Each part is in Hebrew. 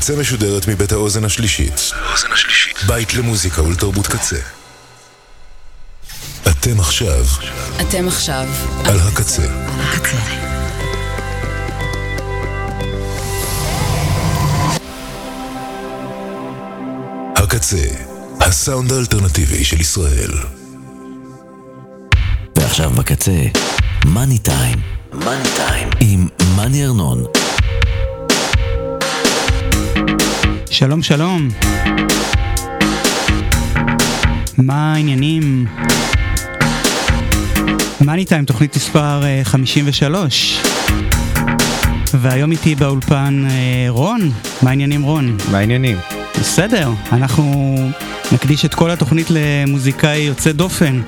הקצה משודרת מבית האוזן השלישית. בית למוזיקה ולתרבות קצה. אתם עכשיו אתם עכשיו על הקצה. הקצה. הקצה, הסאונד האלטרנטיבי של ישראל. ועכשיו בקצה, מאני טיים. מאני טיים. עם מאני ארנון. שלום שלום. מה העניינים? מאני טיים, תוכנית מספר אה, 53. והיום איתי באולפן אה, רון. מה העניינים רון? מה העניינים? בסדר, אנחנו נקדיש את כל התוכנית למוזיקאי יוצא דופן,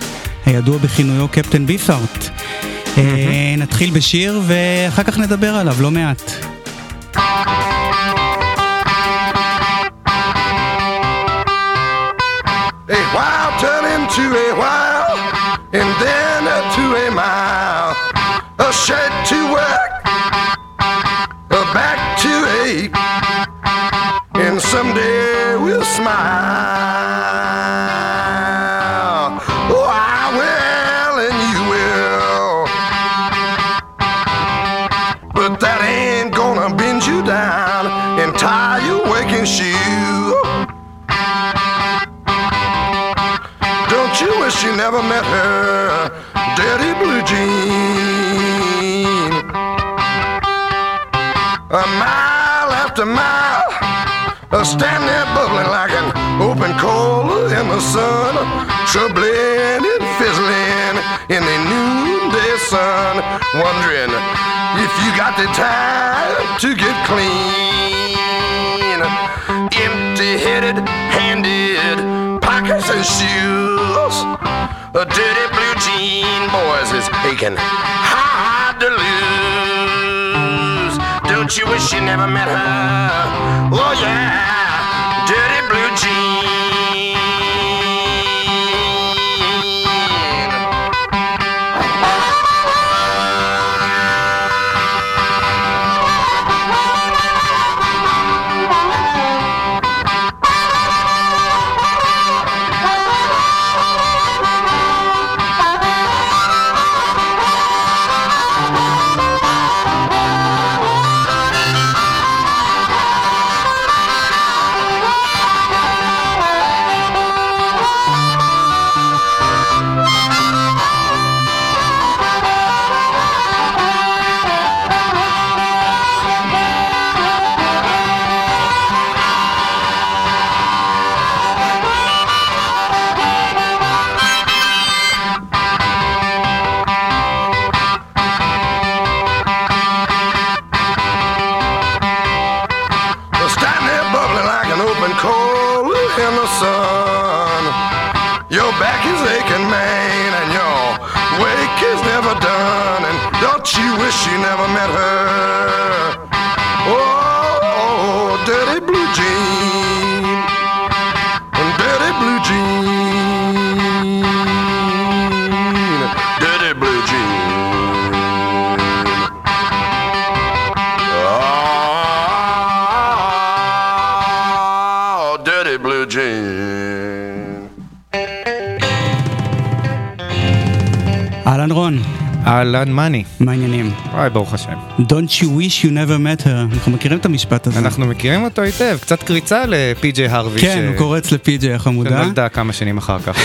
הידוע בכינויו קפטן ביפארט. אה, נתחיל בשיר ואחר כך נדבר עליו לא מעט. While turn into a while, and then to a mile. A shed to work, a back to ache, and someday we'll smile. Never met her dirty blue jean? A mile after mile, a stand there bubbling like an open coal in the sun, troubling and fizzling in the noonday sun, wondering if you got the time to get clean empty-headed, handed, pockets and shoes. A dirty blue jean boys is aching hard to lose. Don't you wish you never met her? Oh yeah, dirty blue jean. אהלן רון, אהלן מאני. מה העניינים? וואי, ברוך השם. Don't you wish you never met her. אנחנו מכירים את המשפט הזה. אנחנו מכירים אותו היטב, קצת קריצה לפי.ג'יי הרווי. כן, הוא קורץ לפי.ג'יי החמודה. שנולדה כמה שנים אחר כך.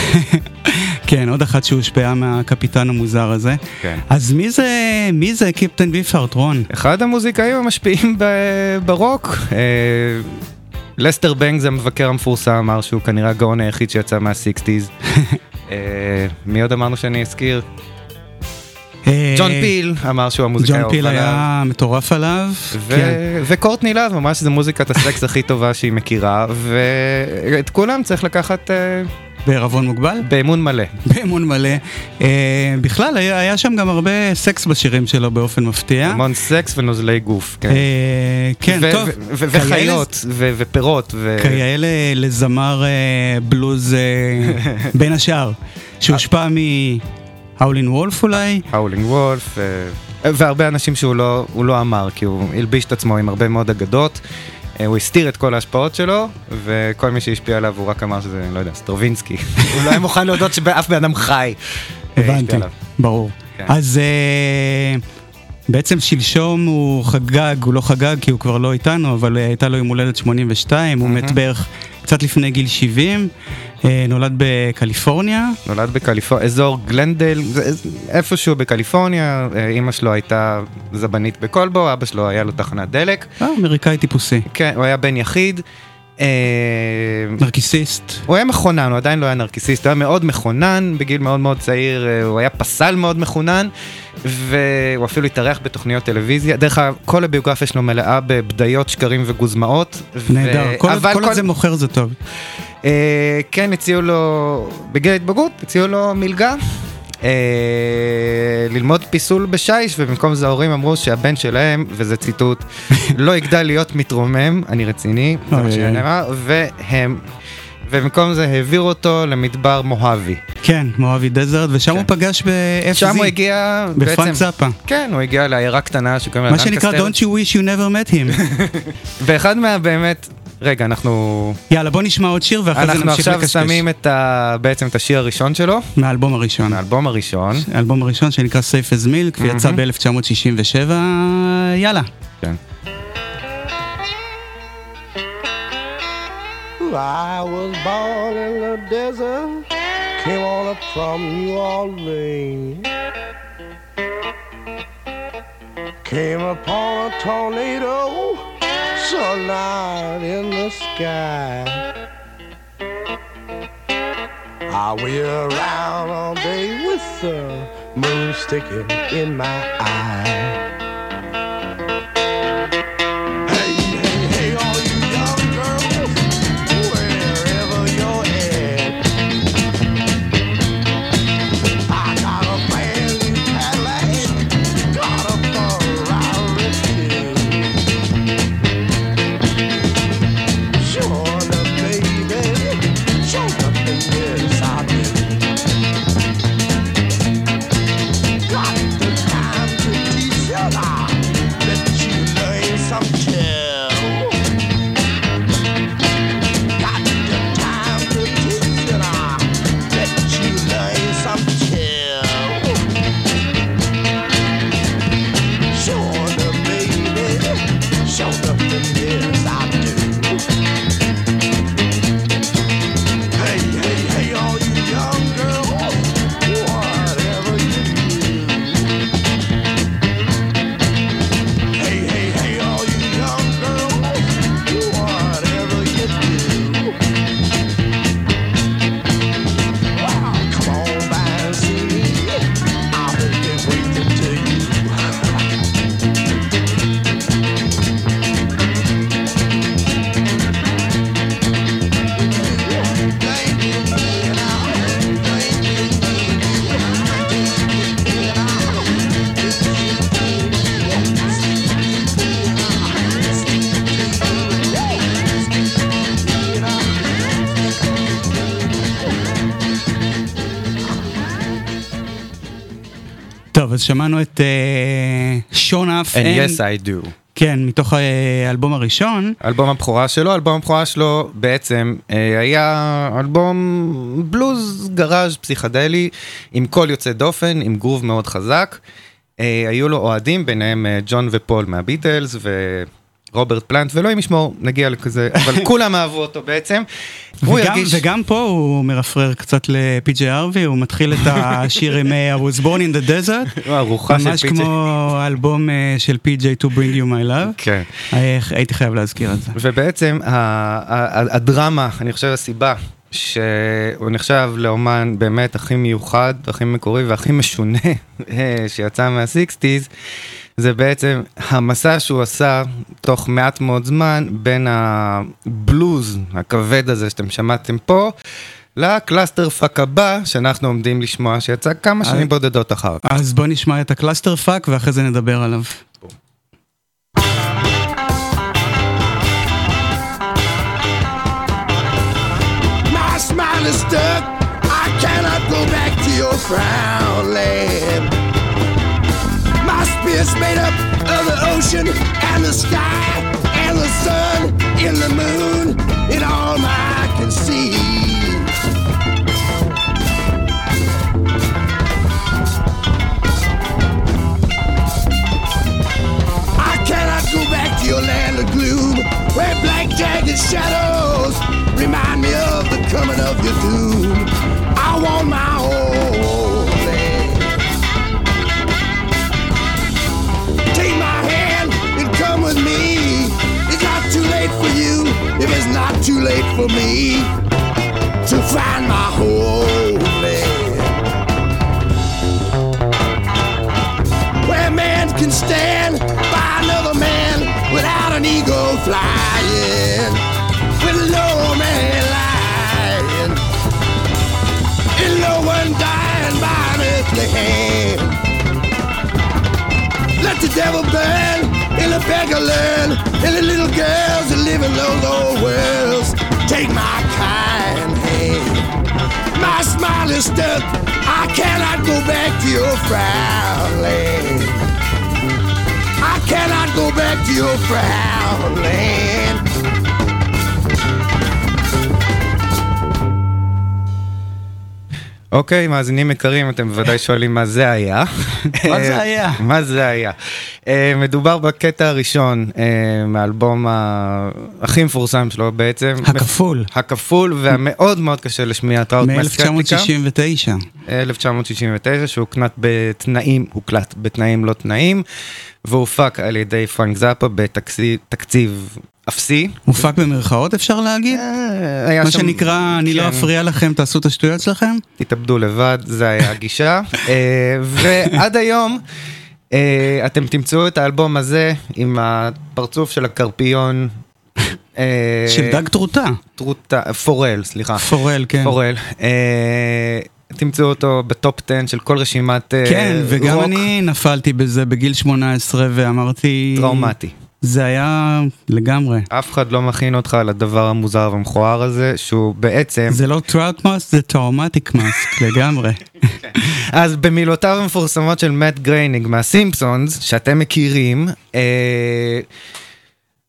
כן, עוד אחת שהושפעה מהקפיטן המוזר הזה. כן. אז מי זה, מי זה קיפטן ביפארט, רון? אחד המוזיקאים המשפיעים ב- רוק. אה, לסטר בנגס המבקר המפורסם אמר שהוא כנראה הגאון היחיד שיצא מה sixties. אה, מי עוד אמרנו שאני אזכיר? ג'ון פיל אמר שהוא המוזיקאי ג'ון האהוב פיל עליו. היה מטורף עליו. כן. וקורטני לאב ממש זה מוזיקת הסקס הכי טובה שהיא מכירה ואת כולם צריך לקחת אה, בערבון מוגבל? באמון מלא. באמון מלא. אה, בכלל, היה, היה שם גם הרבה סקס בשירים שלו באופן מפתיע. המון סקס ונוזלי גוף. כן. אה, כן, ו- טוב. ו- ו- וחיות ו- ופירות. ו- כיאה לזמר אה, בלוז אה, בין השאר, שהושפע מהאולין וולף אולי. וולף, אה, והרבה אנשים שהוא לא, הוא לא אמר, כי הוא הלביש את עצמו עם הרבה מאוד אגדות. אה, הוא הסתיר את כל ההשפעות שלו, וכל מי שהשפיע עליו הוא רק אמר שזה, לא יודע, סטרווינסקי. הוא לא היה מוכן להודות שאף בן אדם חי. אה, הבנתי. ברור. כן. אז אה, בעצם שלשום הוא חגג, הוא לא חגג כי הוא כבר לא איתנו, אבל הייתה לו יום הולדת 82, הוא מת בערך קצת לפני גיל 70, אה, נולד בקליפורניה. נולד בקליפורניה, אזור גלנדל, איפשהו בקליפורניה, אה, אימא שלו הייתה זבנית בכלבו, אבא שלו היה לו תחנת דלק. אה, אמריקאי טיפוסי, כן, הוא היה בן יחיד. אה, נרקיסיסט. הוא היה מכונן, הוא עדיין לא היה נרקיסיסט, הוא היה מאוד מכונן, בגיל מאוד מאוד צעיר, אה, הוא היה פסל מאוד מחונן, והוא אפילו התארח בתוכניות טלוויזיה. דרך אגב, כל הביוגרפיה שלו מלאה בבדיות, שקרים וגוזמאות. ו- נהדר, כל עוד- אבל כל עוד זה מוכר זה טוב. אה, כן, הציעו לו, בגיל ההתבגרות, הציעו לו מלגה. אה, ללמוד פיסול בשיש, ובמקום זה ההורים אמרו שהבן שלהם, וזה ציטוט, לא יגדל להיות מתרומם, אני רציני, זה מה. שנאמר, והם, ובמקום זה העבירו אותו למדבר מוהבי. כן, מואבי דזרט, ושם כן. הוא פגש ב-FZ. שם הוא הגיע, בפרנק בעצם, זאפה. כן, הוא הגיע לעיירה קטנה שקוראים לה מה שנקרא Don't you wish you never met him. ואחד מה באמת, רגע, אנחנו, יאללה, בוא נשמע עוד שיר ואחרי זה אנחנו נמשיך עכשיו לקשקש. שמים את ה, בעצם את השיר הראשון שלו, מהאלבום הראשון. מהאלבום הראשון. האלבום הראשון שנקרא Safe as Milk, ויצא ב-1967, יאללה. כן. I was born in the desert, came on up from New Orleans. Came upon a tornado, sunlight in the sky. I'll wheel around all day with the moon sticking in my eye. שמענו את אה, שון אפ. And yes I do. כן, מתוך אה, האלבום הראשון. אלבום הבכורה שלו, אלבום הבכורה שלו בעצם אה, היה אלבום בלוז גראז' פסיכדלי עם קול יוצא דופן, עם גרוב מאוד חזק. היו לו אוהדים, ביניהם ג'ון ופול מהביטלס ורוברט פלנט, ואלוהים ישמור, נגיע לכזה, אבל כולם אהבו אותו בעצם. הוא וגם, הרגיש... וגם פה הוא מרפרר קצת לפי.ג'יי ארווי, הוא מתחיל את השיר עם אה, I was born in the desert, ארוחה של ממש פיצ'י. כמו האלבום אה, של פי.ג'יי to bring you my love. כן. הייתי חייב להזכיר את זה. ובעצם ה- ה- ה- הדרמה, אני חושב הסיבה שהוא נחשב לאומן באמת הכי מיוחד, הכי מקורי והכי משונה אה, שיצא מהסיקסטיז, זה בעצם המסע שהוא עשה תוך מעט מאוד זמן בין הבלוז הכבד הזה שאתם שמעתם פה. ל clusterfuck הבא שאנחנו עומדים לשמוע שיצא כמה שנים בודדות אחר כך. אז בוא נשמע את ה clusterfuck ואחרי זה נדבר עליו. My smile is stuck. I cannot go back to your Frownland is made up of the ocean and the sky and the sun and the moon and all I can see. I cannot go back to your land of gloom where black jagged shadows remind me of the coming of your doom. Too late for me to find my home. Where man can stand by another man without an ego flying, with no man lying, and no one dying by an earthly hand. Let the devil burn, beggar learn, and the little girls that live in those old worlds take my kind hand. My smile is stuck. I cannot go back to your frown land. I cannot go back to your frown land. אוקיי, מאזינים יקרים, אתם בוודאי שואלים מה זה היה. מה זה היה? מה זה היה? אה, מדובר בקטע הראשון אה, מהאלבום הכי מפורסם שלו בעצם. הכפול. הכפול והמאוד מאוד קשה לשמיע טראוט מהסקפטיקה. מ-1969. 1969 שהוקלט בתנאים, הוקלט בתנאים לא תנאים, והופק על ידי פרנק זאפה בתקציב אפסי. מופק במרכאות אפשר להגיד? אה, מה שם- שנקרא, אני לא כן. אפריע לכם, תעשו את השטויות שלכם? תתאבדו לבד, זה היה הגישה. ועד היום אתם תמצאו את האלבום הזה עם הפרצוף של הקרפיון. אה, של דג טרוטה. טרוטה, פורל, סליחה. פורל, כן. פורל. אה, תמצאו אותו ב top 10 של כל רשימת אה, כן, וגם רוק אני נפלתי בזה בגיל 18 ואמרתי... טראומטי. זה היה לגמרי. אף אחד לא מכין אותך על הדבר המוזר והמכוער הזה, שהוא בעצם... זה לא Trout Mask, זה traumatic mask לגמרי. אז במילותיו המפורסמות של מאט גריינינג מהסימפסונס, שאתם מכירים, אה,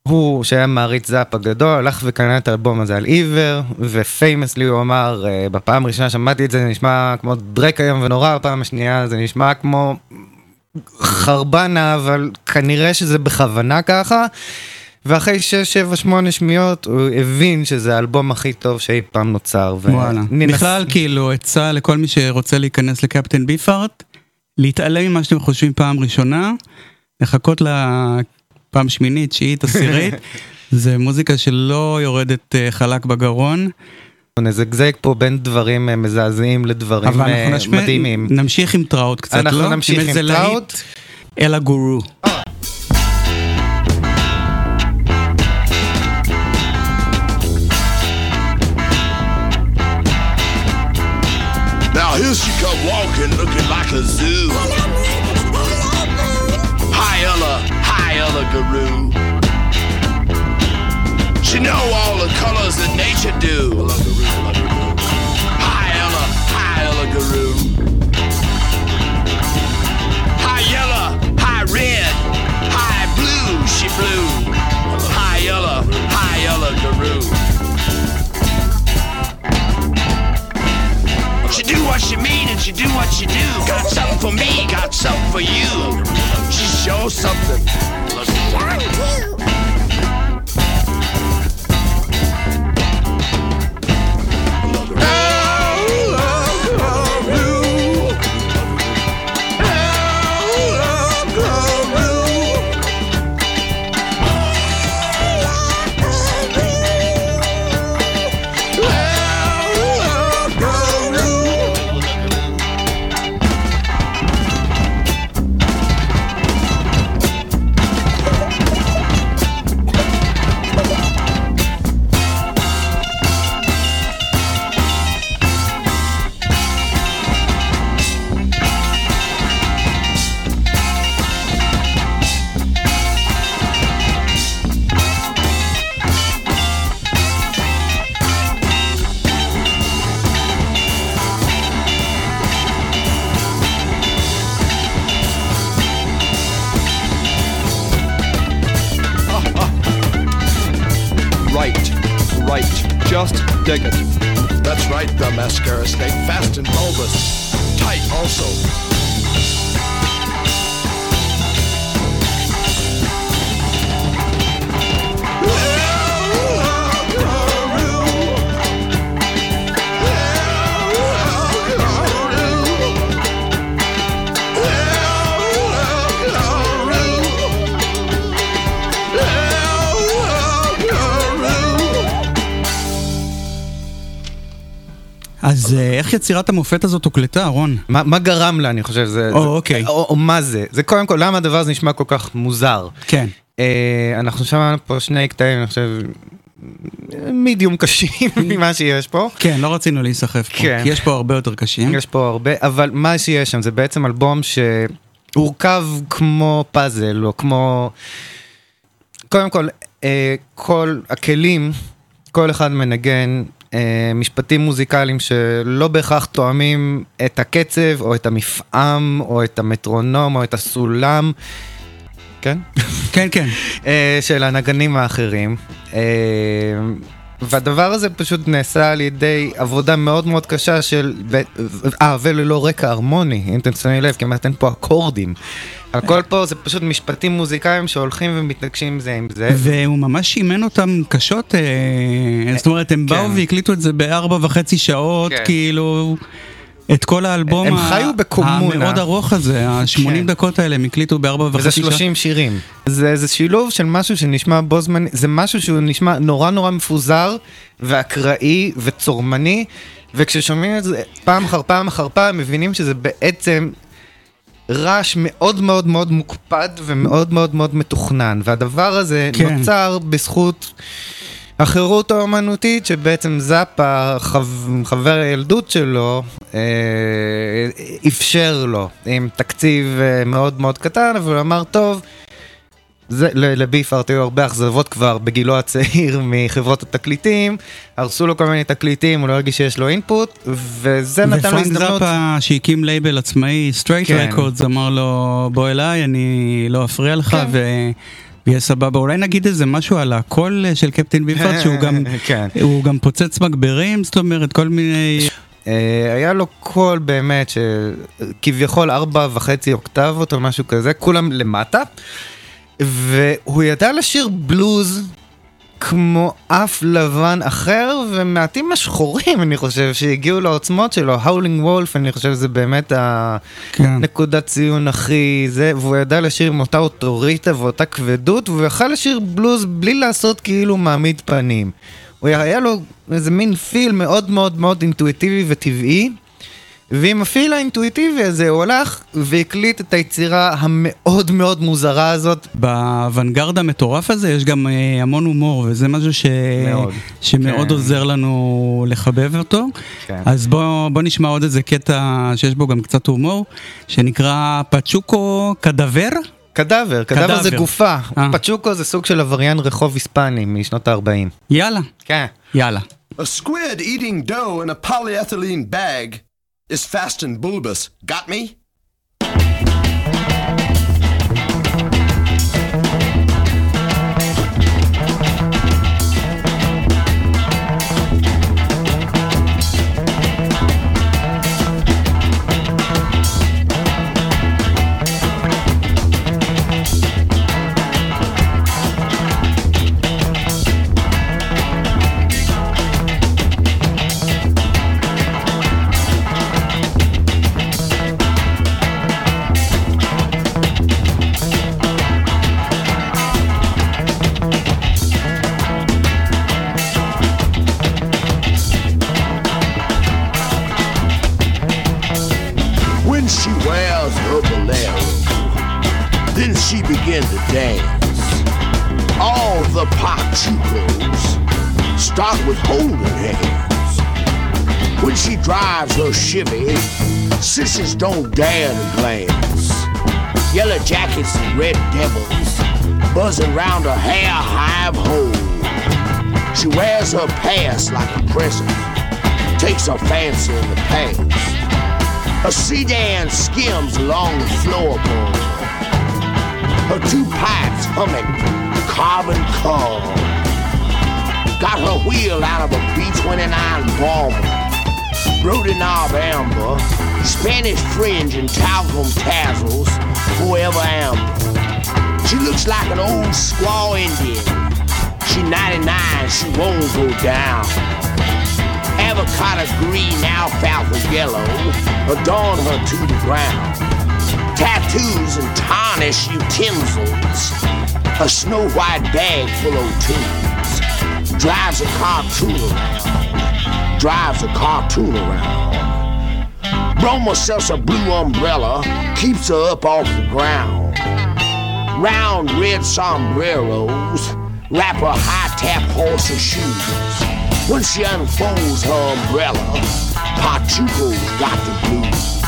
הוא שהיה מעריץ זאפה גדול, הלך וקנה את האלבום הזה על עיוור, ו famously הוא אמר, אה, בפעם הראשונה שמעתי את זה, זה נשמע כמו דרק איום ונורא, בפעם השנייה זה נשמע כמו חרבנה, אבל כנראה שזה בכוונה ככה. ואחרי 6, 7, 8 שמיעות הוא הבין שזה האלבום הכי טוב שאי פעם נוצר. וואלה. וננס- בכלל, כאילו, עצה לכל מי שרוצה להיכנס לקפטן ביפארט, להתעלם ממה שאתם חושבים פעם ראשונה, לחכות לפעם שמינית, תשיעית, עשירית. זה מוזיקה שלא יורדת אה, חלק בגרון, נזגזג פה בין דברים אה, מזעזעים לדברים אבל אה, אנחנו נשמע- מדהימים. נמשיך עם Trout קצת, אנחנו לא? נמשיך איזה עם להיט Trout. Ella Guru. Now here she come walking, looking like a zoo. Hi Ella, hi Ella Guru. She know all the colors that nature do. What she mean and she do what she do. Got something for me, got something for you. She shows something. Right, just dig it. That's right, the mascara snake, fast and bulbous. Tight also. אז אה, איך יצירת המופת הזאת הוקלטה, רון? מה, גרם לה, אני חושב, זה... או, אוקיי. או, מה זה? זה קודם כל, למה הדבר הזה נשמע כל כך מוזר? כן. אה, אנחנו שמענו פה שני קטעים, אני חושב, מידיום קשים ממה שיש פה. כן, לא רצינו להיסחף פה, כן. כי יש פה הרבה יותר קשים. יש פה הרבה, אבל מה שיש שם זה בעצם אלבום שהורכב כמו פאזל, או כמו... קודם כל, אה, כל הכלים, כל אחד מנגן משפטים מוזיקליים שלא בהכרח תואמים את הקצב, או את המפעם, או את המטרונום, או את הסולם. כן? כן, כן. אה, של הנגנים האחרים. והדבר הזה פשוט נעשה על ידי עבודה מאוד מאוד קשה של... אה, וללא רקע הרמוני, אם אתם שמים לב, כמעט אין פה אקורדים. הכל פה זה פשוט משפטים מוזיקליים שהולכים ומתנגשים זה עם זה. והוא ממש אימן אותם קשות, אה, זאת אומרת, הם באו כן. והקליטו את זה בארבע וחצי שעות, כן. כאילו, את כל האלבום הם חיו בקומונה. המאוד ארוך הזה, ה-80 כן. דקות האלה, הם הקליטו בארבע וחצי וזה שעות. 30 שירים. זה, זה שילוב של משהו שנשמע בו זמני, זה משהו שהוא נשמע נורא נורא מפוזר ואקראי וצורמני, וכששומעים את זה פעם אחר פעם אחר פעם, מבינים שזה בעצם רעש מאוד מאוד מאוד מוקפד ומאוד מאוד מאוד מתוכנן, והדבר הזה כן. נוצר בזכות החירות האומנותית שבעצם זאפה, חב, חבר הילדות שלו, אה, אפשר לו עם תקציב אה, מאוד מאוד קטן, אבל הוא אמר, טוב, זה, לביפארט היו הרבה אכזבות כבר בגילו הצעיר מחברות התקליטים, הרסו לו כל מיני תקליטים, הוא לא הרגיש שיש לו input, וזה נתן לו ופרנק הזדמנות. זאפה שהקים לייבל עצמאי, סטרייט כן. רקורדס, אמר לו בוא אליי, אני לא אפריע לך כן. ו... ויהיה סבבה, אולי נגיד איזה משהו על הקול של קפטן ביפארט, שהוא גם, כן. גם פוצץ מגברים, זאת אומרת, כל מיני... אה, היה לו קול באמת שכביכול ארבע וחצי אוקטבות או משהו כזה, כולם למטה, והוא ידע לשיר בלוז כמו אף לבן אחר, ומעטים השחורים אני חושב שהגיעו לעוצמות שלו, האולינג וולף אני חושב שזה באמת כן. הנקודת ציון הכי זה, והוא ידע לשיר עם אותה אוטוריטה ואותה כבדות, והוא יכל לשיר בלוז בלי לעשות כאילו מעמיד פנים. הוא היה לו איזה מין פיל מאוד מאוד מאוד אינטואיטיבי וטבעי, ועם הפיל האינטואיטיבי הזה הוא הלך והקליט את היצירה המאוד מאוד מוזרה הזאת. באוונגרד המטורף הזה יש גם אה, המון הומור, וזה משהו ש... מאוד. שמאוד כן. עוזר לנו לחבב אותו. כן. אז בוא, בוא נשמע עוד איזה קטע שיש בו גם קצת הומור, שנקרא פצ'וקו קדבר. קדבר, קדבר זה. גופה. אה. פצ'וקו זה סוג של עבריין רחוב היספני משנות ה-40. יאללה, כן. יאללה. A squid eating dough in a polyethylene bag is fast and bulbous. Got me? Holding hands. When she drives her Chevy, sisters don't dare to glance. Yellow jackets and red devils buzzing round her hair hive hole. She wears her past like a present, takes her fancy in the past. A sedan skims along the floorboard. Her two pipes humming carbon coal. Got her wheel out of a B-29 bomber. Brody knob amber, Spanish fringe and talcum tassels, forever amber. She looks like an old squaw Indian. She 99, she won't go down avocado green, alfalfa yellow, adorn her to the ground. Tattoos and tarnish utensils, a snow white bag full of tunes, drives a cartoon around. drives a cartoon around. Broma sells a blue umbrella, keeps her up off the ground. Round red sombreros wrap her high top horse shoes. When she unfolds her umbrella, Pachuco's got the blues.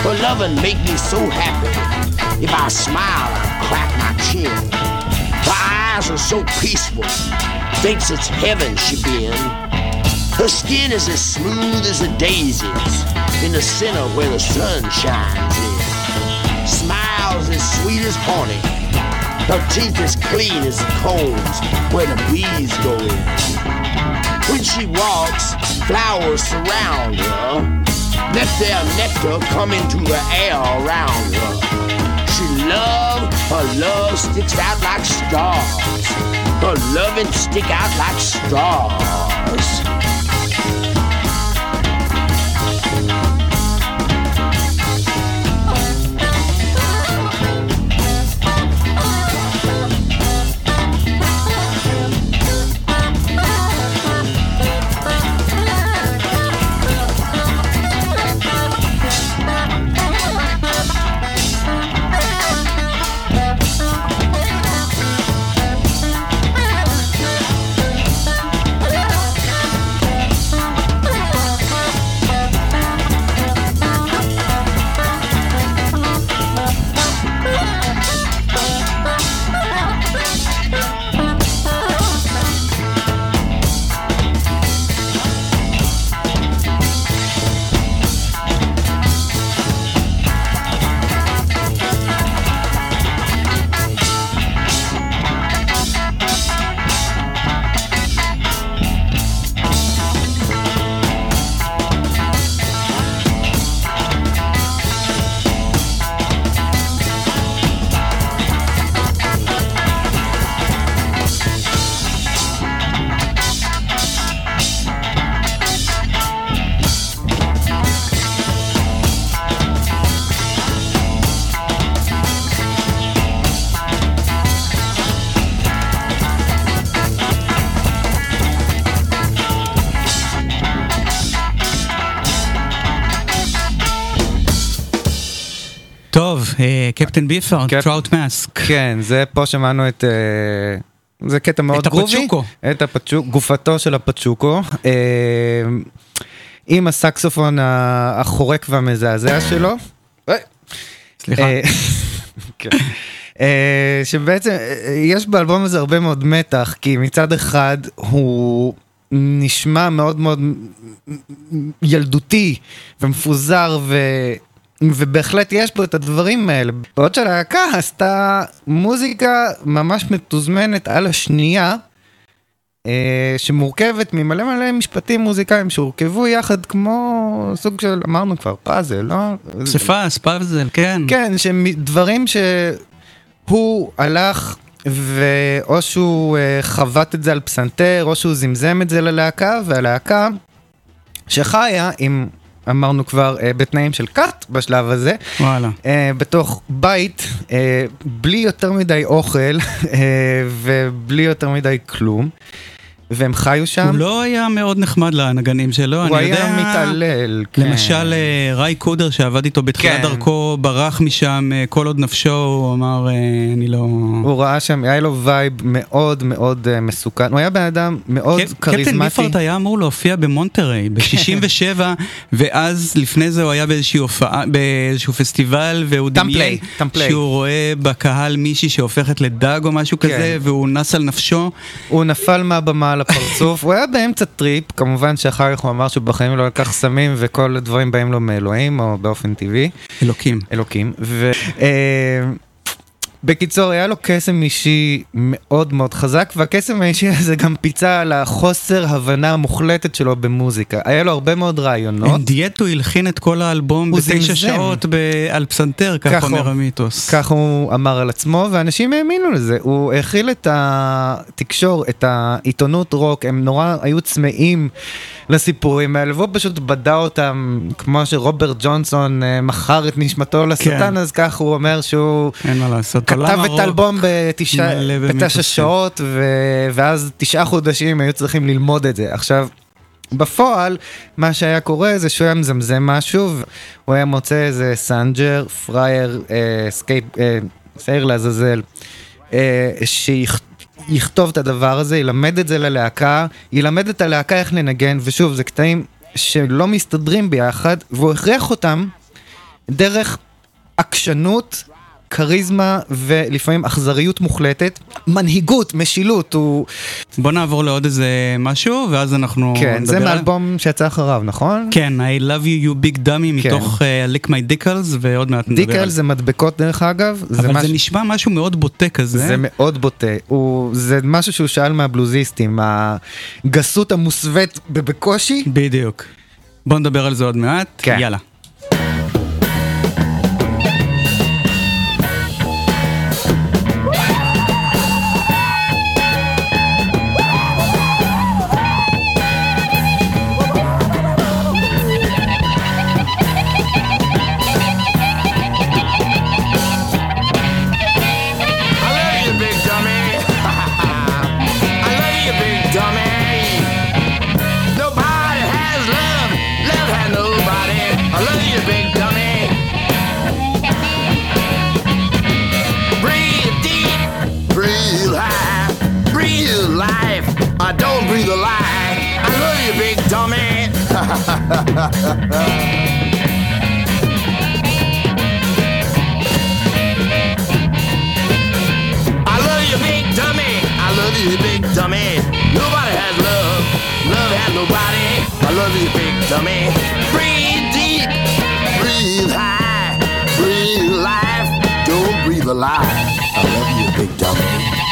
Her loving make me so happy. If I smile, I crack my chin. Her eyes are so peaceful, thinks it's heaven she be in. Her skin is as smooth as a daisies in the center where the sun shines in. Smiles as sweet as honey. Her teeth as clean as the combs where the bees go in. When she walks, flowers surround her. Let their nectar come into the air around her. She love, her love sticks out like stars or love and stick out like straws. קפטן ביפארט, קפ- Trout Mask. כן, זה פה שמענו את... אה, זה קטע מאוד את גרובי. הפצ'וקו. את הפצ'וקו. גופתו של הפצ'וקו. אה, עם הסקסופון החורק והמזעזע שלו. אה, סליחה. כן. שבעצם יש באלבום הזה הרבה מאוד מתח, כי מצד אחד הוא נשמע מאוד מאוד ילדותי ומפוזר ו... ובהחלט יש בו את הדברים האלה. בעוד שהלהקה עשתה מוזיקה ממש מתוזמנת על השנייה, אה, שמורכבת ממלא מלא משפטים מוזיקליים שהורכבו יחד כמו סוג של, אמרנו כבר, פאזל, לא? פסיפס, פאזל, כן. כן, דברים שהוא הלך ואו שהוא אה, חבט את זה על פסנתר, או שהוא זמזם את זה ללהקה, והלהקה שחיה עם, אמרנו כבר, אה, בתנאים של כת בשלב הזה, וואלה. אה, בתוך בית, אה, בלי יותר מדי אוכל אה, ובלי יותר מדי כלום, והם חיו שם. הוא לא היה מאוד נחמד לנגנים שלו, הוא אני יודע... היה מתעלל, כן. למשל אה, ריי קודר שעבד איתו בתחילת כן. דרכו ברח משם אה, כל עוד נפשו הוא אמר אה, אני לא... הוא ראה שם, היה לו וייב מאוד מאוד מסוכן, הוא היה בן אדם מאוד קפטן כריזמטי. ביפארט היה אמור להופיע במונטריי ב-67 ואז לפני זה הוא היה באיזושהי הופעה, באיזשהו פסטיבל והוא דמיין. שהוא רואה בקהל מישהי שהופכת לדג או משהו כן. כזה והוא נס על נפשו. הוא נפל מהבמה על הפרצוף, הוא היה באמצע טריפ, כמובן שאחר כך הוא אמר שהוא בחיים לא לקח סמים וכל הדברים באים לו מאלוהים או באופן טבעי, אלוקים. אלוקים. ו... בקיצור, היה לו קסם אישי מאוד מאוד חזק, והקסם האישי הזה גם פיצה על החוסר הבנה המוחלטת שלו במוזיקה. היה לו הרבה מאוד רעיונות. דיאטו הלחין את כל האלבום הוא בתשע. שעות ב- על פסנתר, כך ככה אומר הוא- המיתוס. כך הוא אמר על עצמו, ואנשים האמינו לזה. הוא הכיל את התקשור, את העיתונות רוק, הם נורא היו צמאים לסיפורים האלה, והוא פשוט בדה אותם, כמו שרוברט ג'ונסון אה, מכר את נשמתו לשטן, כן. אז כך הוא אומר שהוא... אין מה לעשות. כתב את האלבום בתשע. שעות, ו... ואז תשעה חודשים היו צריכים ללמוד את זה. עכשיו, בפועל, מה שהיה קורה זה שהוא היה מזמזם משהו, הוא היה מוצא איזה סנג'ר, פרייר, אה, scape, אה, שעיר לעזאזל, אה, שיכתוב את הדבר הזה, ילמד את זה ללהקה, ילמד את הלהקה איך לנגן, ושוב, זה קטעים שלא מסתדרים ביחד, והוא הכריח אותם דרך עקשנות, כריזמה ולפעמים אכזריות מוחלטת. מנהיגות, משילות, הוא... בוא נעבור לעוד איזה משהו, ואז אנחנו כן, זה על- מאלבום שיצא אחריו, נכון? כן, I love you you big dummy כן. מתוך אה, lick my dickles, ועוד מעט נדבר על דיקל זה מדבקות דרך אגב. אבל מש- זה נשמע משהו מאוד בוטה כזה. זה מאוד בוטה, הוא, זה משהו שהוא שאל מהבלוזיסטים, הגסות המוסווית בקושי. בדיוק. בוא נדבר על זה עוד מעט. כן. יאללה. I love you, big dummy. I love you, big dummy. Nobody has love. Love has nobody. I love you, big dummy. Breathe deep. Breathe high. Breathe life. Don't breathe a lie. I love you, big dummy.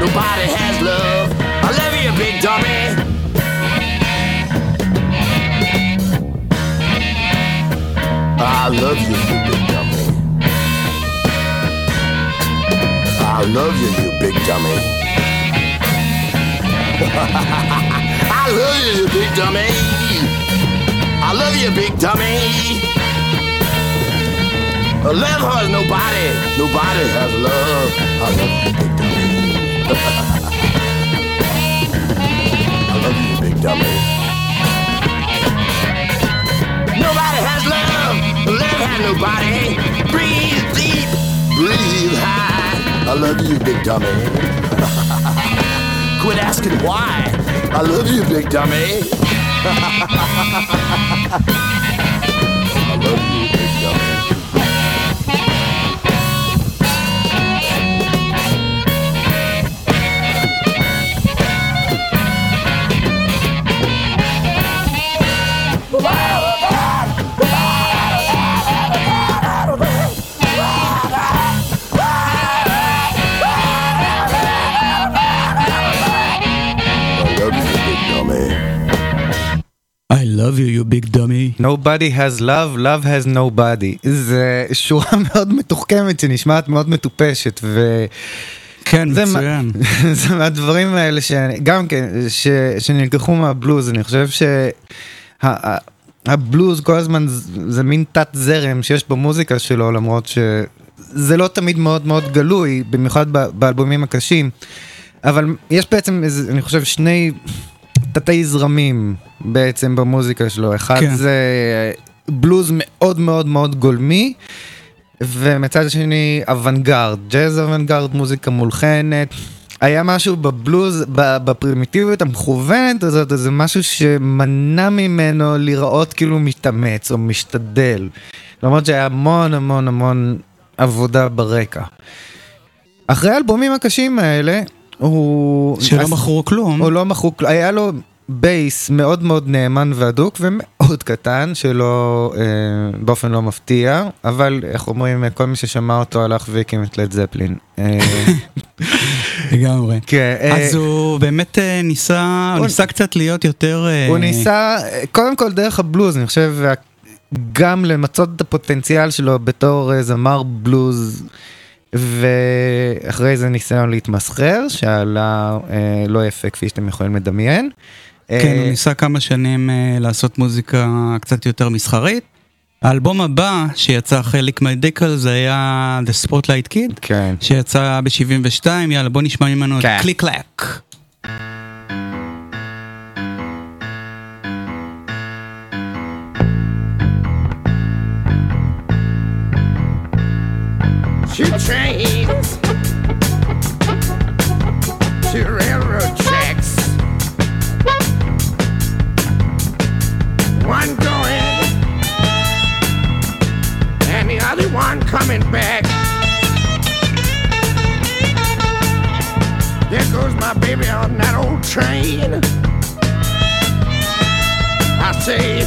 Nobody, has love. I love you, big dummy. I love you, you big dummy. I love you, you big dummy. I love you, you big dummy. I love you, big dummy. Love has nobody, nobody has love. I love you, dummy. Nobody has love, love has nobody. Breathe deep, breathe high. I love you, big dummy. Quit asking why. I love you, big dummy. love you, you big dummy. Nobody has love, love has nobody. זה שורה מאוד מתוחכמת שנשמעת מאוד מטופשת, ו... כן, זה מה- מצוין. זה מהדברים האלה שגם כן, ש, שנלקחו מהבלוז, אני חושב שהבלוז כל הזמן זה מין תת זרם שיש במוזיקה שלו, למרות שזה לא תמיד מאוד מאוד גלוי, במיוחד באלבומים הקשים, אבל יש בעצם, איזה, אני חושב, שני תתי זרמים בעצם במוזיקה שלו, אחד כן. זה בלוז מאוד מאוד מאוד גולמי. ומצד שני אוונגרד, ג'אז אוונגרד, מוזיקה מולחנת. היה משהו בבלוז, בפרימיטיביות המכוונת הזאת, איזה משהו שמנע ממנו לראות כאילו מתאמץ או משתדל. למרות שהיה המון המון המון עבודה ברקע. אחרי האלבומים הקשים האלה, הוא... שלא אז- מכרו כלום. הוא לא מכרו, כל- היה לו בייס מאוד מאוד נאמן והדוק ומאוד קטן, שלא, אה, באופן לא מפתיע, אבל איך אומרים, כל מי ששמע אותו הלך והקים את לד זפלין. אה, לגמרי. כן, אה, אז הוא באמת אה, ניסה, הוא ניסה קצת להיות יותר... הוא ניסה, קודם כל דרך הבלוז, אני חושב, גם למצות את הפוטנציאל שלו בתור זמר בלוז, ואחרי זה ניסיון להתמסחר, שעלה אה, לא יפה כפי שאתם יכולים לדמיין. כן, אה, הוא ניסה כמה שנים אה, לעשות מוזיקה קצת יותר מסחרית. האלבום הבא שיצא אחרי ליק מדיקל זה היה The Spotlight Kid, כן. שיצא ב-72, יאללה בוא נשמע ממנו את כן. קליק קלק. Two trains, two railroad tracks. One going, and the other one coming back. There goes my baby on that old train. I say,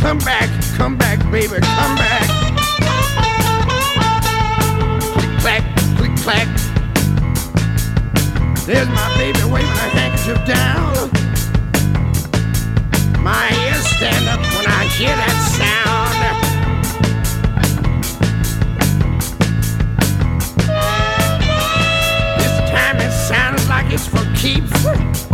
come back, come back, baby, come back. Clack, click clack. There's my baby waving her handkerchief down. My ears stand up when I hear that sound. This time it sounds like it's for keeps.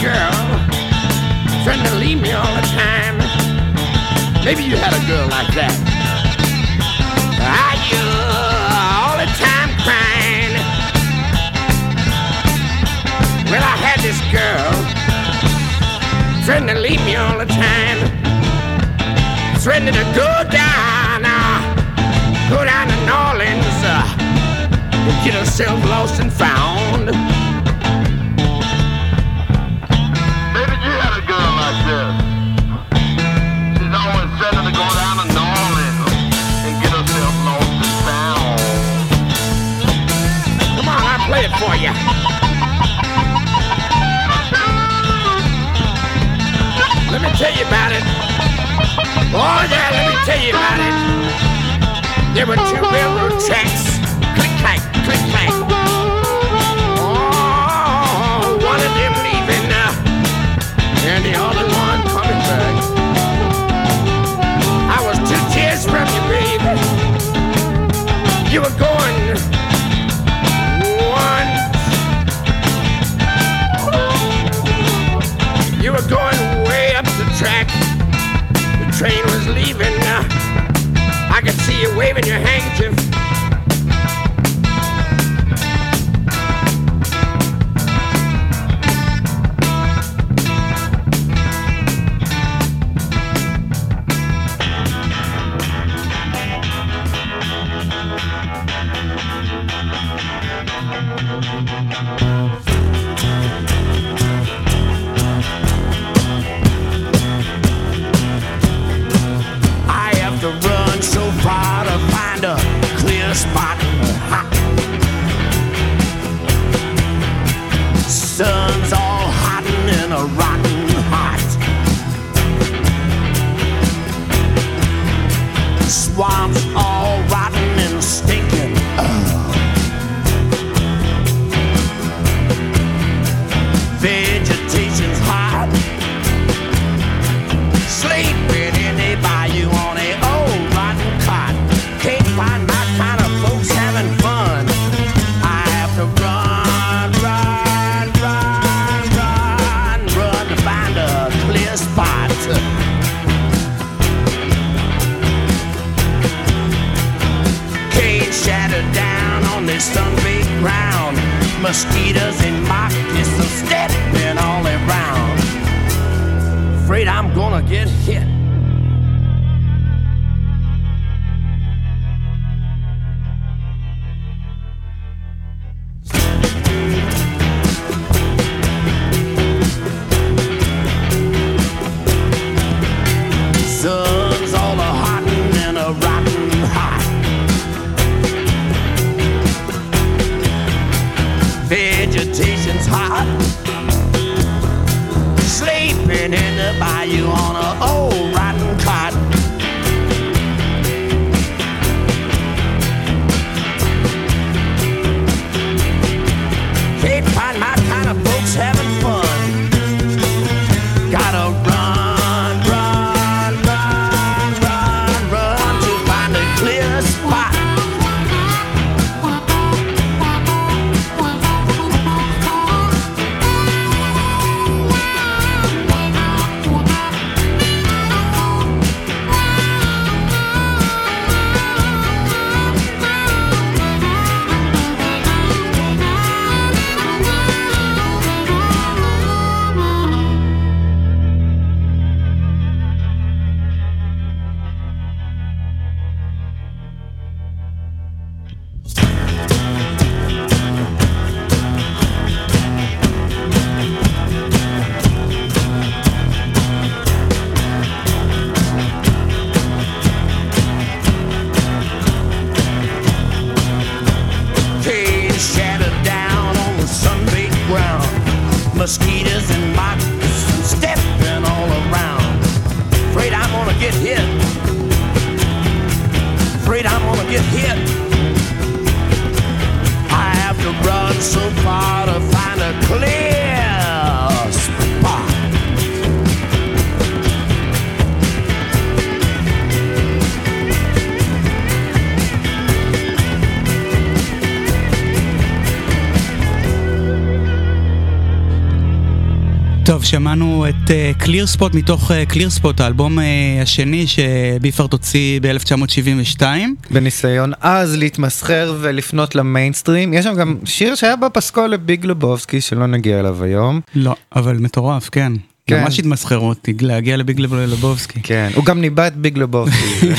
Girl trying to leave me all the time. Maybe you had a girl like that. Are you all the time crying? Well, I had this girl trying to leave me all the time. Threatening to go down, uh, go down to New Orleans, uh, and get herself lost and found. Let me tell you about it. Oh, yeah, let me tell you about it. There were two railroad tracks. Mosquitoes and mosquitoes are stepping all around afraid I'm gonna get hit. שמענו את Clear אה, Spot מתוך Clear אה, Spot, האלבום אה, השני שביפארט הוציא ב-1972. בניסיון אז להתמסחר ולפנות למיינסטרים. יש שם גם שיר שהיה בפסקול לביג לובובסקי שלא נגיע אליו היום. לא, אבל מטורף, כן. כן. ממש התמסחר אותי להגיע לביג לבובסקי. כן, הוא גם ניבא את ביג לבובסקי.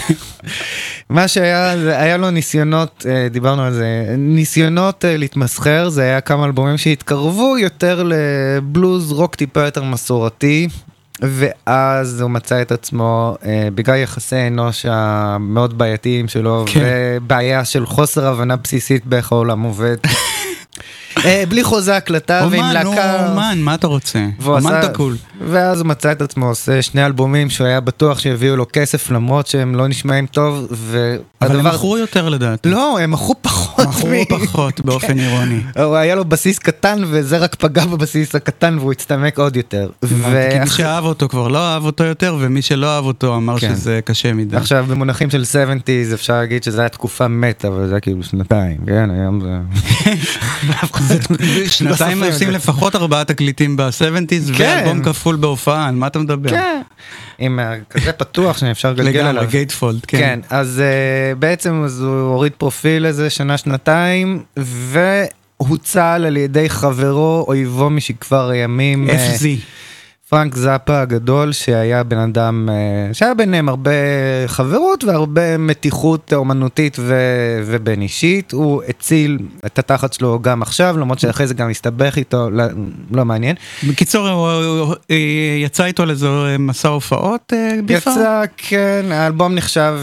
מה שהיה, היה לו ניסיונות, אה, דיברנו על זה, ניסיונות אה, להתמסחר, זה היה כמה אלבומים שהתקרבו יותר לבלוז רוק טיפה יותר מסורתי. ואז הוא מצא את עצמו אה, בגלל יחסי אנוש המאוד בעייתיים שלו, כן. ובעיה של חוסר הבנה בסיסית באיך העולם עובד. אה, בלי חוזה הקלטה ועם אומן, להקה. אומן, מה אתה רוצה? אומן עשה- דקול. ואז הוא מצא את עצמו עושה שני אלבומים שהוא היה בטוח שיביאו לו כסף למרות שהם לא נשמעים טוב אבל הם. מכרו יותר לדעתי. לא, הם מכרו פחות. מכרו פחות באופן אירוני. הוא היה לו בסיס קטן וזה רק פגע בבסיס הקטן והוא הצטמק עוד יותר. כי מי שאהב אותו כבר לא אהב אותו יותר, ומי שלא אהב אותו אמר כן. שזה קשה מדי. עכשיו במונחים של 70's אפשר להגיד שזה היה תקופה מתה אבל זה היה כאילו שנתיים, כן היום זה... שנתיים עושים. לפחות ארבעה תקליטים ב-70's, כן. ואלבום כפול בהופעה, על מה אתה מדבר? כן. עם אה, כזה פתוח שאפשר לגלגל לגמרי, עליו. gatefold, כן, כן. אז אה, בעצם הוא הוריד פרופיל איזה שנה שנתיים והוצל על ידי חברו אויבו משכבר הימים אה, FZ. פרנק זאפה הגדול שהיה בן אדם אה, שהיה ביניהם הרבה חברות והרבה מתיחות אומנותית ו- ובין אישית הוא הציל את התחת שלו גם עכשיו למרות שאחרי זה גם הסתבך איתו לא, לא מעניין. בקיצור, הוא- הוא- יצא איתו לאיזה מסע הופעות אה, ביפארט? יצא, כן, האלבום נחשב...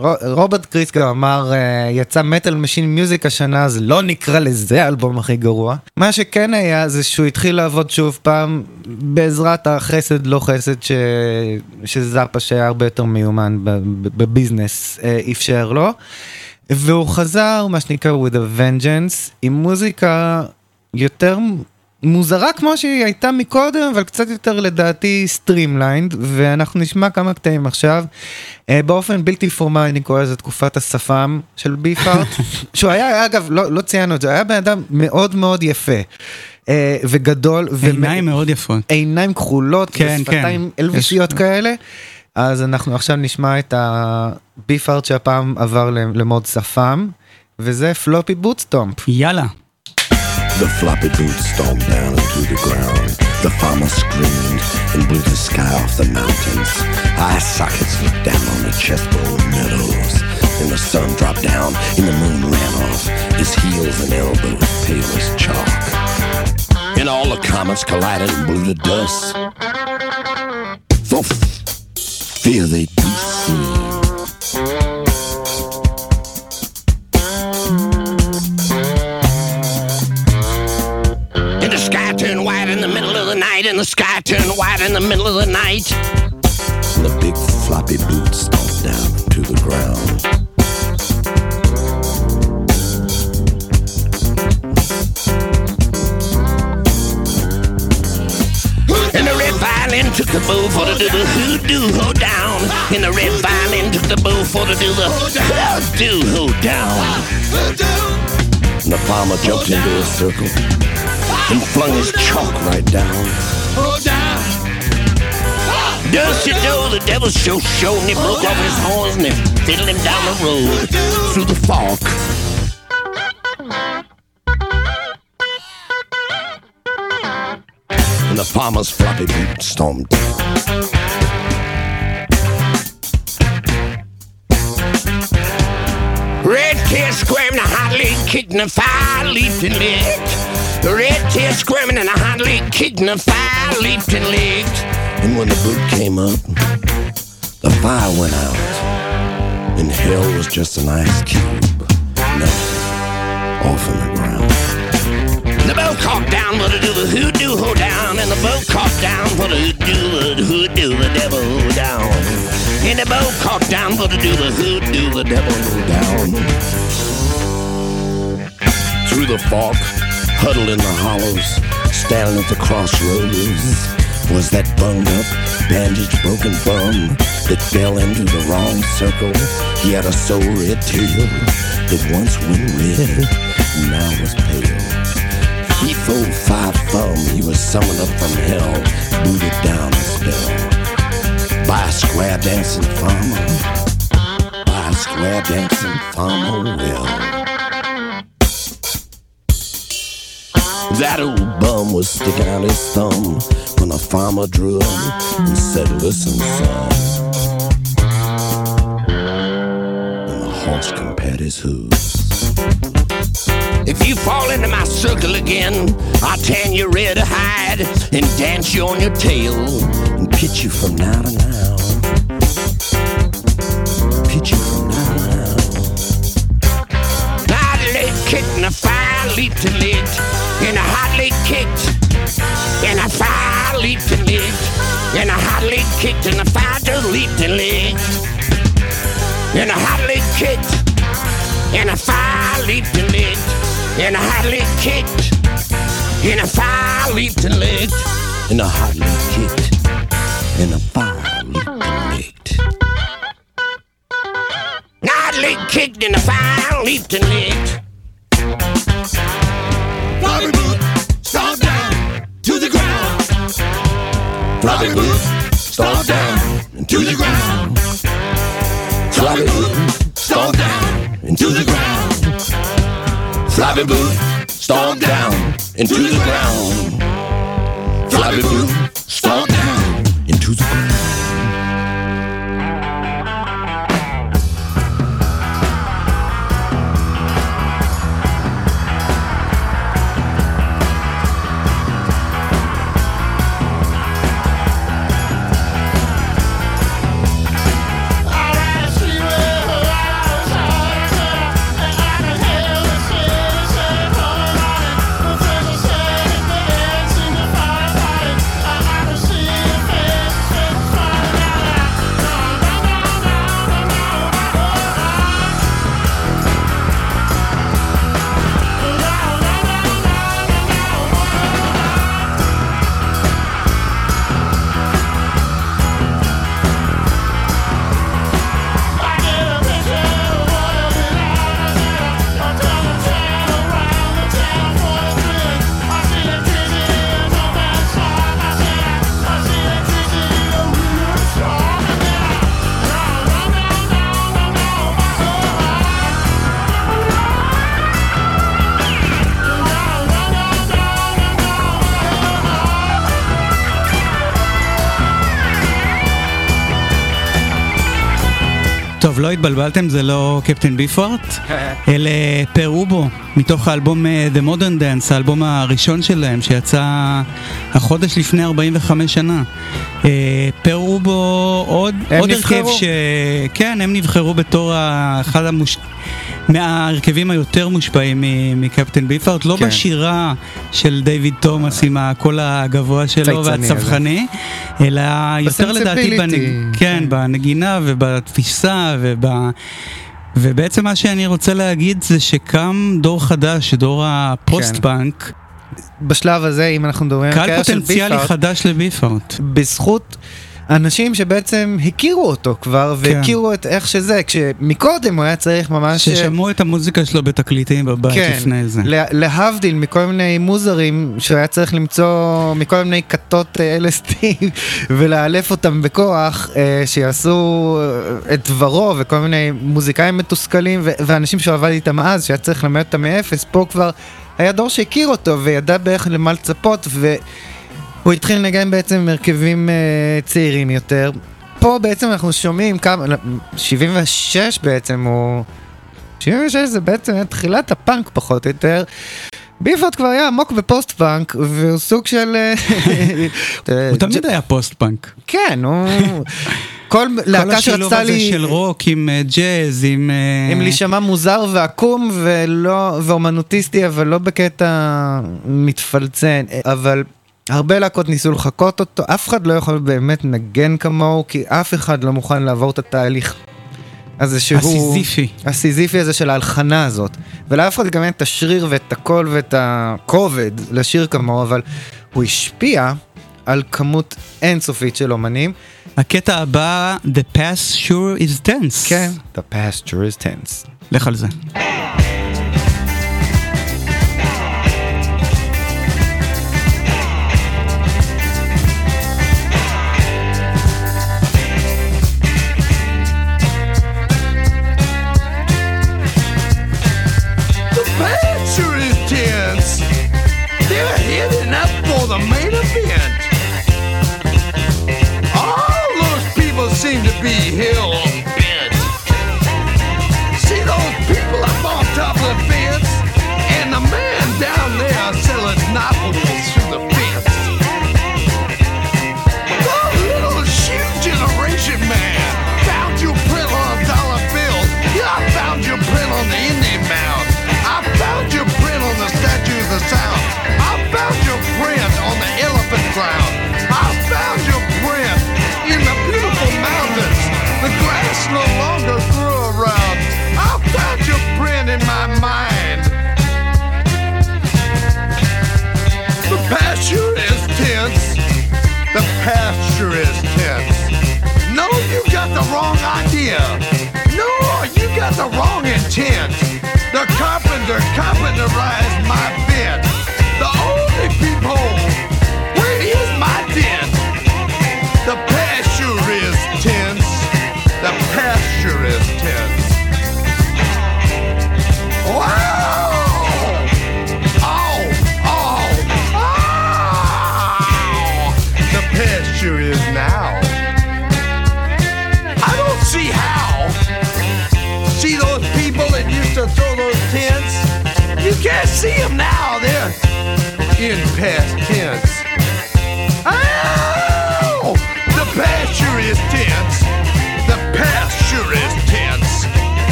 רו- רוברט כריסטגאו אמר, אה, יצא Metal Machine Music השנה, אז לא נקרא לזה האלבום הכי גרוע. מה שכן היה, זה שהוא התחיל לעבוד שוב פעם, בעזרת החסד לא חסד ש... שזאפה שהיה הרבה יותר מיומן בביזנס, אה, אפשר לו. והוא חזר, מה שנקרא with a vengeance, עם מוזיקה יותר מוזרה כמו שהיא הייתה מקודם, אבל קצת יותר לדעתי streamlined, ואנחנו נשמע כמה קטעים עכשיו. אה, באופן בלתי פורמלי אני קורא לזה תקופת השפם של ביפארט, שהוא היה, אגב, לא, לא ציינו את זה, היה בן אדם מאוד מאוד יפה. אה, וגדול, עיניים מאוד יפות. עיניים כחולות, כן, ושפתיים כן. אלוויסיות יש- כאלה. אז אנחנו עכשיו נשמע את הביפארט שהפעם עבר למוד שפם, וזה פלופי בוטסטומפ. יאללה. The floppy boots stomped down into the ground. The farmer screamed and blew the sky off the mountains. Eye sockets looked down on the chessboard meadows. And the sun dropped down and the moon ran off. His heels and elbows pale as chalk. And all the comets collided and blew to dust. For fear they'd be seen. The night, and the sky turned white in the middle of the night. And the big floppy boots stomped down to the ground. And the red violin took the bow for to do the hoodoo ho down. And the red violin took the bow for to do the hoodoo ho down. And the farmer jumped into a circle and flung his chalk right down. Dusty Joe, the devil's show show, and he broke off his horns and he fiddled him down the road through the fog. And the farmer's floppy boot stomped. Red tail squirming, a hot and the fire leaped and licked. The red tail squirming, and a hot leg kicked, and the fire leaped and licked. And when the boot came up, the fire went out. And hell was just an ice cube. Nothing off in the ground. the boat caught down to do the hoodoo ho down, and the boat caught down the hoodoo the hoodoo the devil down. And the boat caught down to do the hoodoo the devil down. Through the fog, huddled in the hollows, standing at the crossroads was that bunged up, bandaged, broken bum that fell into the wrong circle. He had a so red tail that once went red, now was pale. He full five thumb, he was summoned up from hell, booted down a spell by a square dancing farmer, by a square dancing farmer well. That old bum was sticking out his thumb when the farmer drew him and said, Listen, son. And the horse compared his hooves. If you fall into my circle again, I'll tan you red to hide and dance you on your tail and pitch you from now to now. Pitch you from now to now. Leg kicked and a fire and lit, and I hotly kicked, and I fire leaped and licked. and I hotly kicked, and I fire just leaped and licked. and I hotly kicked, and I fire leaped and licked. and I hotly kicked, and I fire leaped and leaped, and I hotly kicked, and I fire leaped and leaped. Hotly kicked, and I fire leaped and leaped. Floppy boot, stomp down into the ground. Floppy boot, stomp down into the ground. Floppy boot, stomp down into the ground. Floppy boot, stomp down into the ground. התבלבלתם, זה לא קפטן ביפורט, אלה פרובו, מתוך האלבום אה, The Modern Dance, האלבום הראשון שלהם, שיצא החודש לפני 45 שנה. אה, פרובו, עוד, עוד הרכב? ש... כן, הם נבחרו בתור אחד המוש... מההרכבים היותר מושפעים מקפטן ביפורט, לא כן. בשירה של דיוויד תומאס עם הקול הגבוה שלו והצווחני, אלא יותר לדעתי, בנג... כן, כן. בנגינה ובתפיסה וב... ובעצם מה שאני רוצה להגיד זה שקם דור חדש, דור הפוסט-פאנק, בשלב הזה, אם אנחנו מדברים על קהל של פוטנציאלי ביפארט, חדש לביפארט. בזכות אנשים שבעצם הכירו אותו כבר, כן. והכירו את איך שזה, כשמקודם הוא היה צריך ממש... ששמעו את המוזיקה שלו בתקליטים בבית כן, לפני זה. לה- להבדיל מכל מיני מוזרים שהוא היה צריך למצוא מכל מיני כתות אה, LSD ולאלף אותם בכוח, אה, שיעשו אה, את דברו וכל מיני מוזיקאים מתוסכלים ו- ואנשים שהוא עבד איתם אז, שהיה צריך ללמד אותם מאפס, פה כבר היה דור שהכיר אותו וידע בערך למה לצפות והוא התחיל לנגן בעצם עם הרכבים אה, צעירים יותר. פה בעצם אנחנו שומעים כמה, 76 בעצם הוא... 76 זה בעצם תחילת הפאנק פחות או יותר. ביפארט כבר היה עמוק בפוסט פאנק והוא סוג של... אה, הוא תמיד היה פוסט-פאנק. כן, הוא... כל כל להקה השילוב שרצתה הזה לי... של רוק עם אה, ג'אז, עם... אה, עם להישמע מוזר ועקום ולא, ואומנוטיסטי, אבל לא בקטע מתפלצן, אבל הרבה להקות ניסו לחקות אותו, אף אחד לא יכול באמת לנגן כמוהו, כי אף אחד לא מוכן לעבור את התהליך הזה שהוא... הסיזיפי. הסיזיפי הזה של ההלחנה הזאת. ולאף אחד גם אין את השריר ואת הקול ואת הכובד לשיר כמוהו, אבל הוא השפיע על כמות אינסופית של אומנים. הקטע הבא, The past sure is tense. כן. The pasture is tense. לך על זה.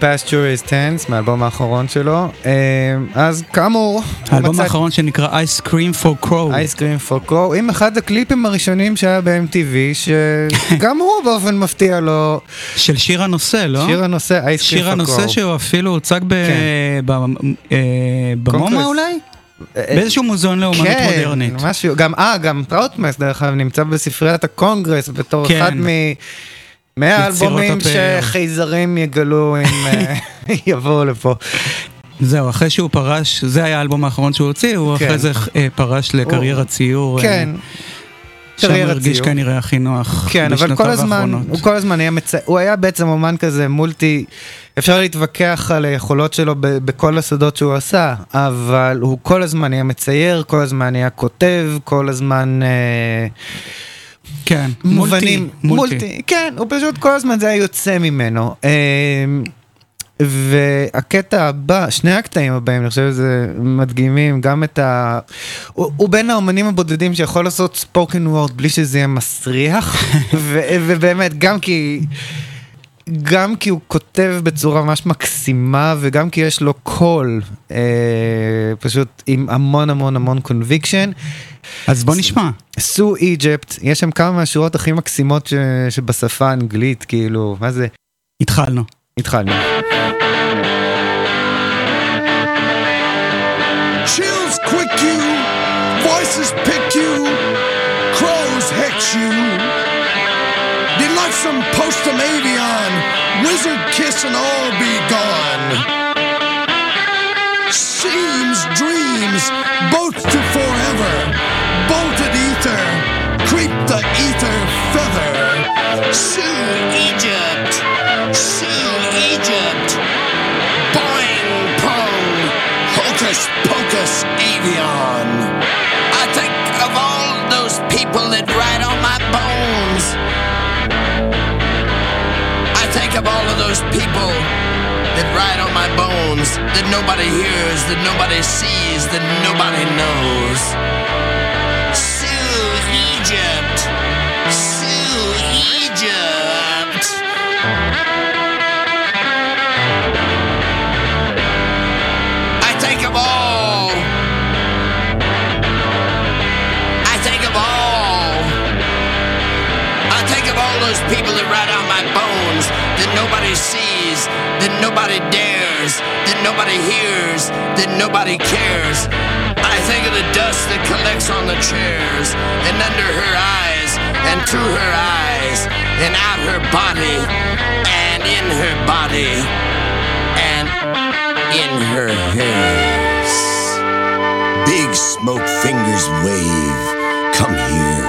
Past Sure Is Tense, מהאלבום האחרון שלו. אה, אז כאמור, האלבום מצאתי- האחרון שנקרא Ice Cream for Crow. Ice Cream for Crow, עם אחד הקליפים הראשונים שהיה ב-MTV, שגם הוא באופן מפתיע לו, של שיר הנושא, לא? שיר הנושא, Ice Cream for Go. שיר הנושא שהוא אפילו הוצג ב- כן. ב- אה, במומה קונגרס. אולי? באיזשהו מוזיאון לאומנות כן, מודרנית. משהו, גם, אה, גם Trout Mask, דרך אגב, נמצא בספריית הקונגרס בתור כן. אחד מ... מהאלבומים יצירות הפאר. שחייזרים יגלו אם אה, יבואו לפה. זהו, אחרי שהוא פרש, זה היה האלבום האחרון שהוא הוציא, הוא כן. אחרי זה אה, פרש לקריירת ציור. אה, כן. שם הרגיש. כנראה הכי נוח כן, אבל כל הזמן, האחרונות. הוא כל הזמן היה מצ... הוא היה בעצם אומן כזה מולטי, אפשר להתווכח על היכולות שלו ב- בכל השדות שהוא עשה, אבל הוא כל הזמן היה מצייר, כל הזמן היה כותב, כל הזמן... אה, כן, מובנים, מולטי. מולטי, כן, הוא פשוט כל הזמן זה היה יוצא ממנו. אה, והקטע הבא, שני הקטעים הבאים, אני חושב שזה מדגימים גם את ה... הוא, הוא בין האומנים הבודדים שיכול לעשות spoken word בלי שזה יהיה מסריח, ו, ובאמת, גם כי... גם כי הוא כותב בצורה ממש מקסימה וגם כי יש לו קול אה, פשוט עם המון המון המון conviction. אז בוא נשמע. סו איג'פט, יש שם כמה מהשורות הכי מקסימות ש... שבשפה האנגלית, כאילו, מה זה? התחלנו. התחלנו. Chills quick you, voices pick you, crows hex you. us and all be gone. Seems dreams, both to forever, bolted ether, creep the ether feather. Sue Egypt, Sue Egypt, boing pong, hocus pocus avion. I think of all those people that ride on my bones. Of those people that ride on my bones, that nobody hears, that nobody sees, that nobody knows. Sue Egypt! Sue Egypt! Sees, that nobody dares, that nobody hears, that nobody cares. I think of the dust that collects on the chairs and under her eyes and through her eyes and out her body and in her body and in her hairs. Big smoke fingers wave. Come here,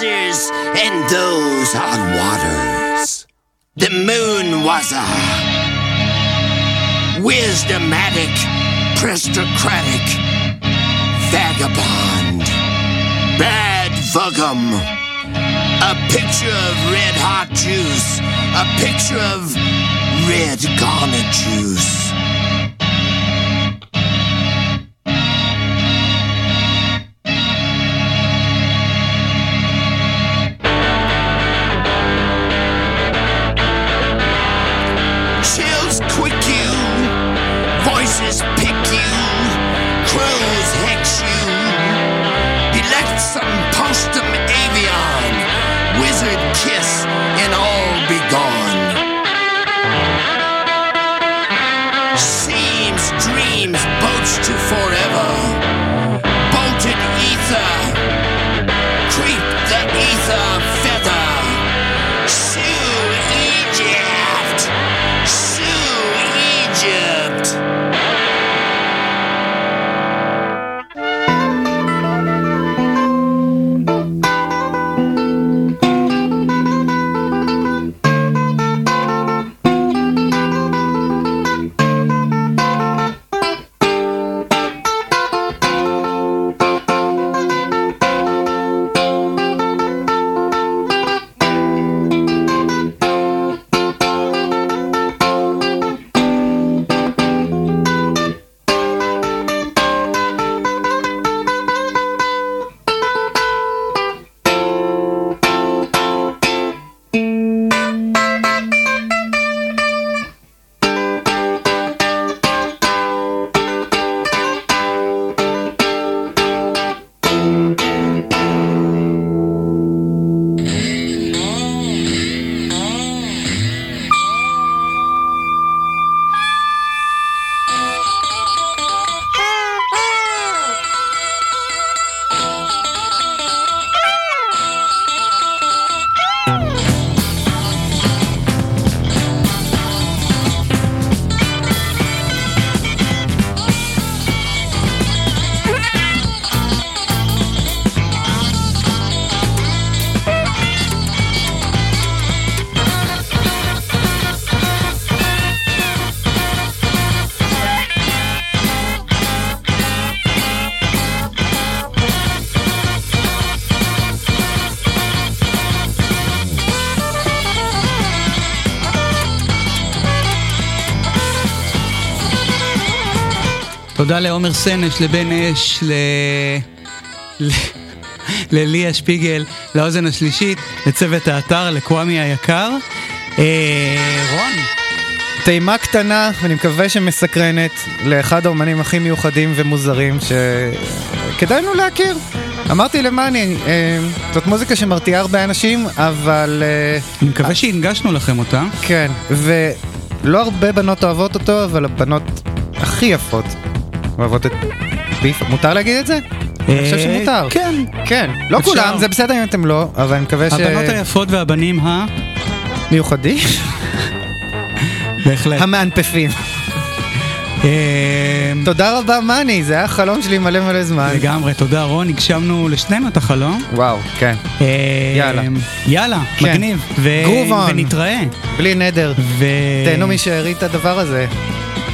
scissors and those on waters. The moon was a wisdomatic, prestocratic vagabond. Bad vugum. A picture of red hot juice. A picture of red garnet juice. Kiss, תודה לעומר סנש, לבן אש, ל... ל... לליה שפיגל, לאוזן השלישית, לצוות האתר, לקוואמי היקר. אה, רון, טעימה קטנה, ואני מקווה שמסקרנת, לאחד האומנים הכי מיוחדים ומוזרים שכדאי לנו להכיר. אמרתי למאני, אה, זאת מוזיקה שמרתיעה הרבה אנשים, אבל... אה, אני מקווה שהנגשנו לכם אותה. כן, ולא הרבה בנות אוהבות אותו, אבל הבנות הכי יפות אוהבות את ביף. מותר להגיד את זה? אני חושב אה, שמותר. כן. כן, לא. כולם, זה בסדר אם אתם לא, אבל אני מקווה ש... הבנות היפות והבנים ה... מיוחדים? בהחלט. המאנפפים. אה, תודה רבה מאני, זה היה חלום שלי מלא מלא זמן. לגמרי, תודה רון, הגשמנו לשנינו את החלום. וואו, כן. אה, יאללה. יאללה, כן. מגניב. on. ונתראה. בלי נדר. תהנו משארית הדבר הזה.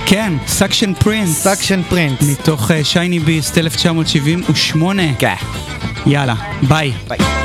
כן, Suction Prints. Suction Prints. מתוך Shiny Beast 1978. כן. יאללה, ביי. ביי.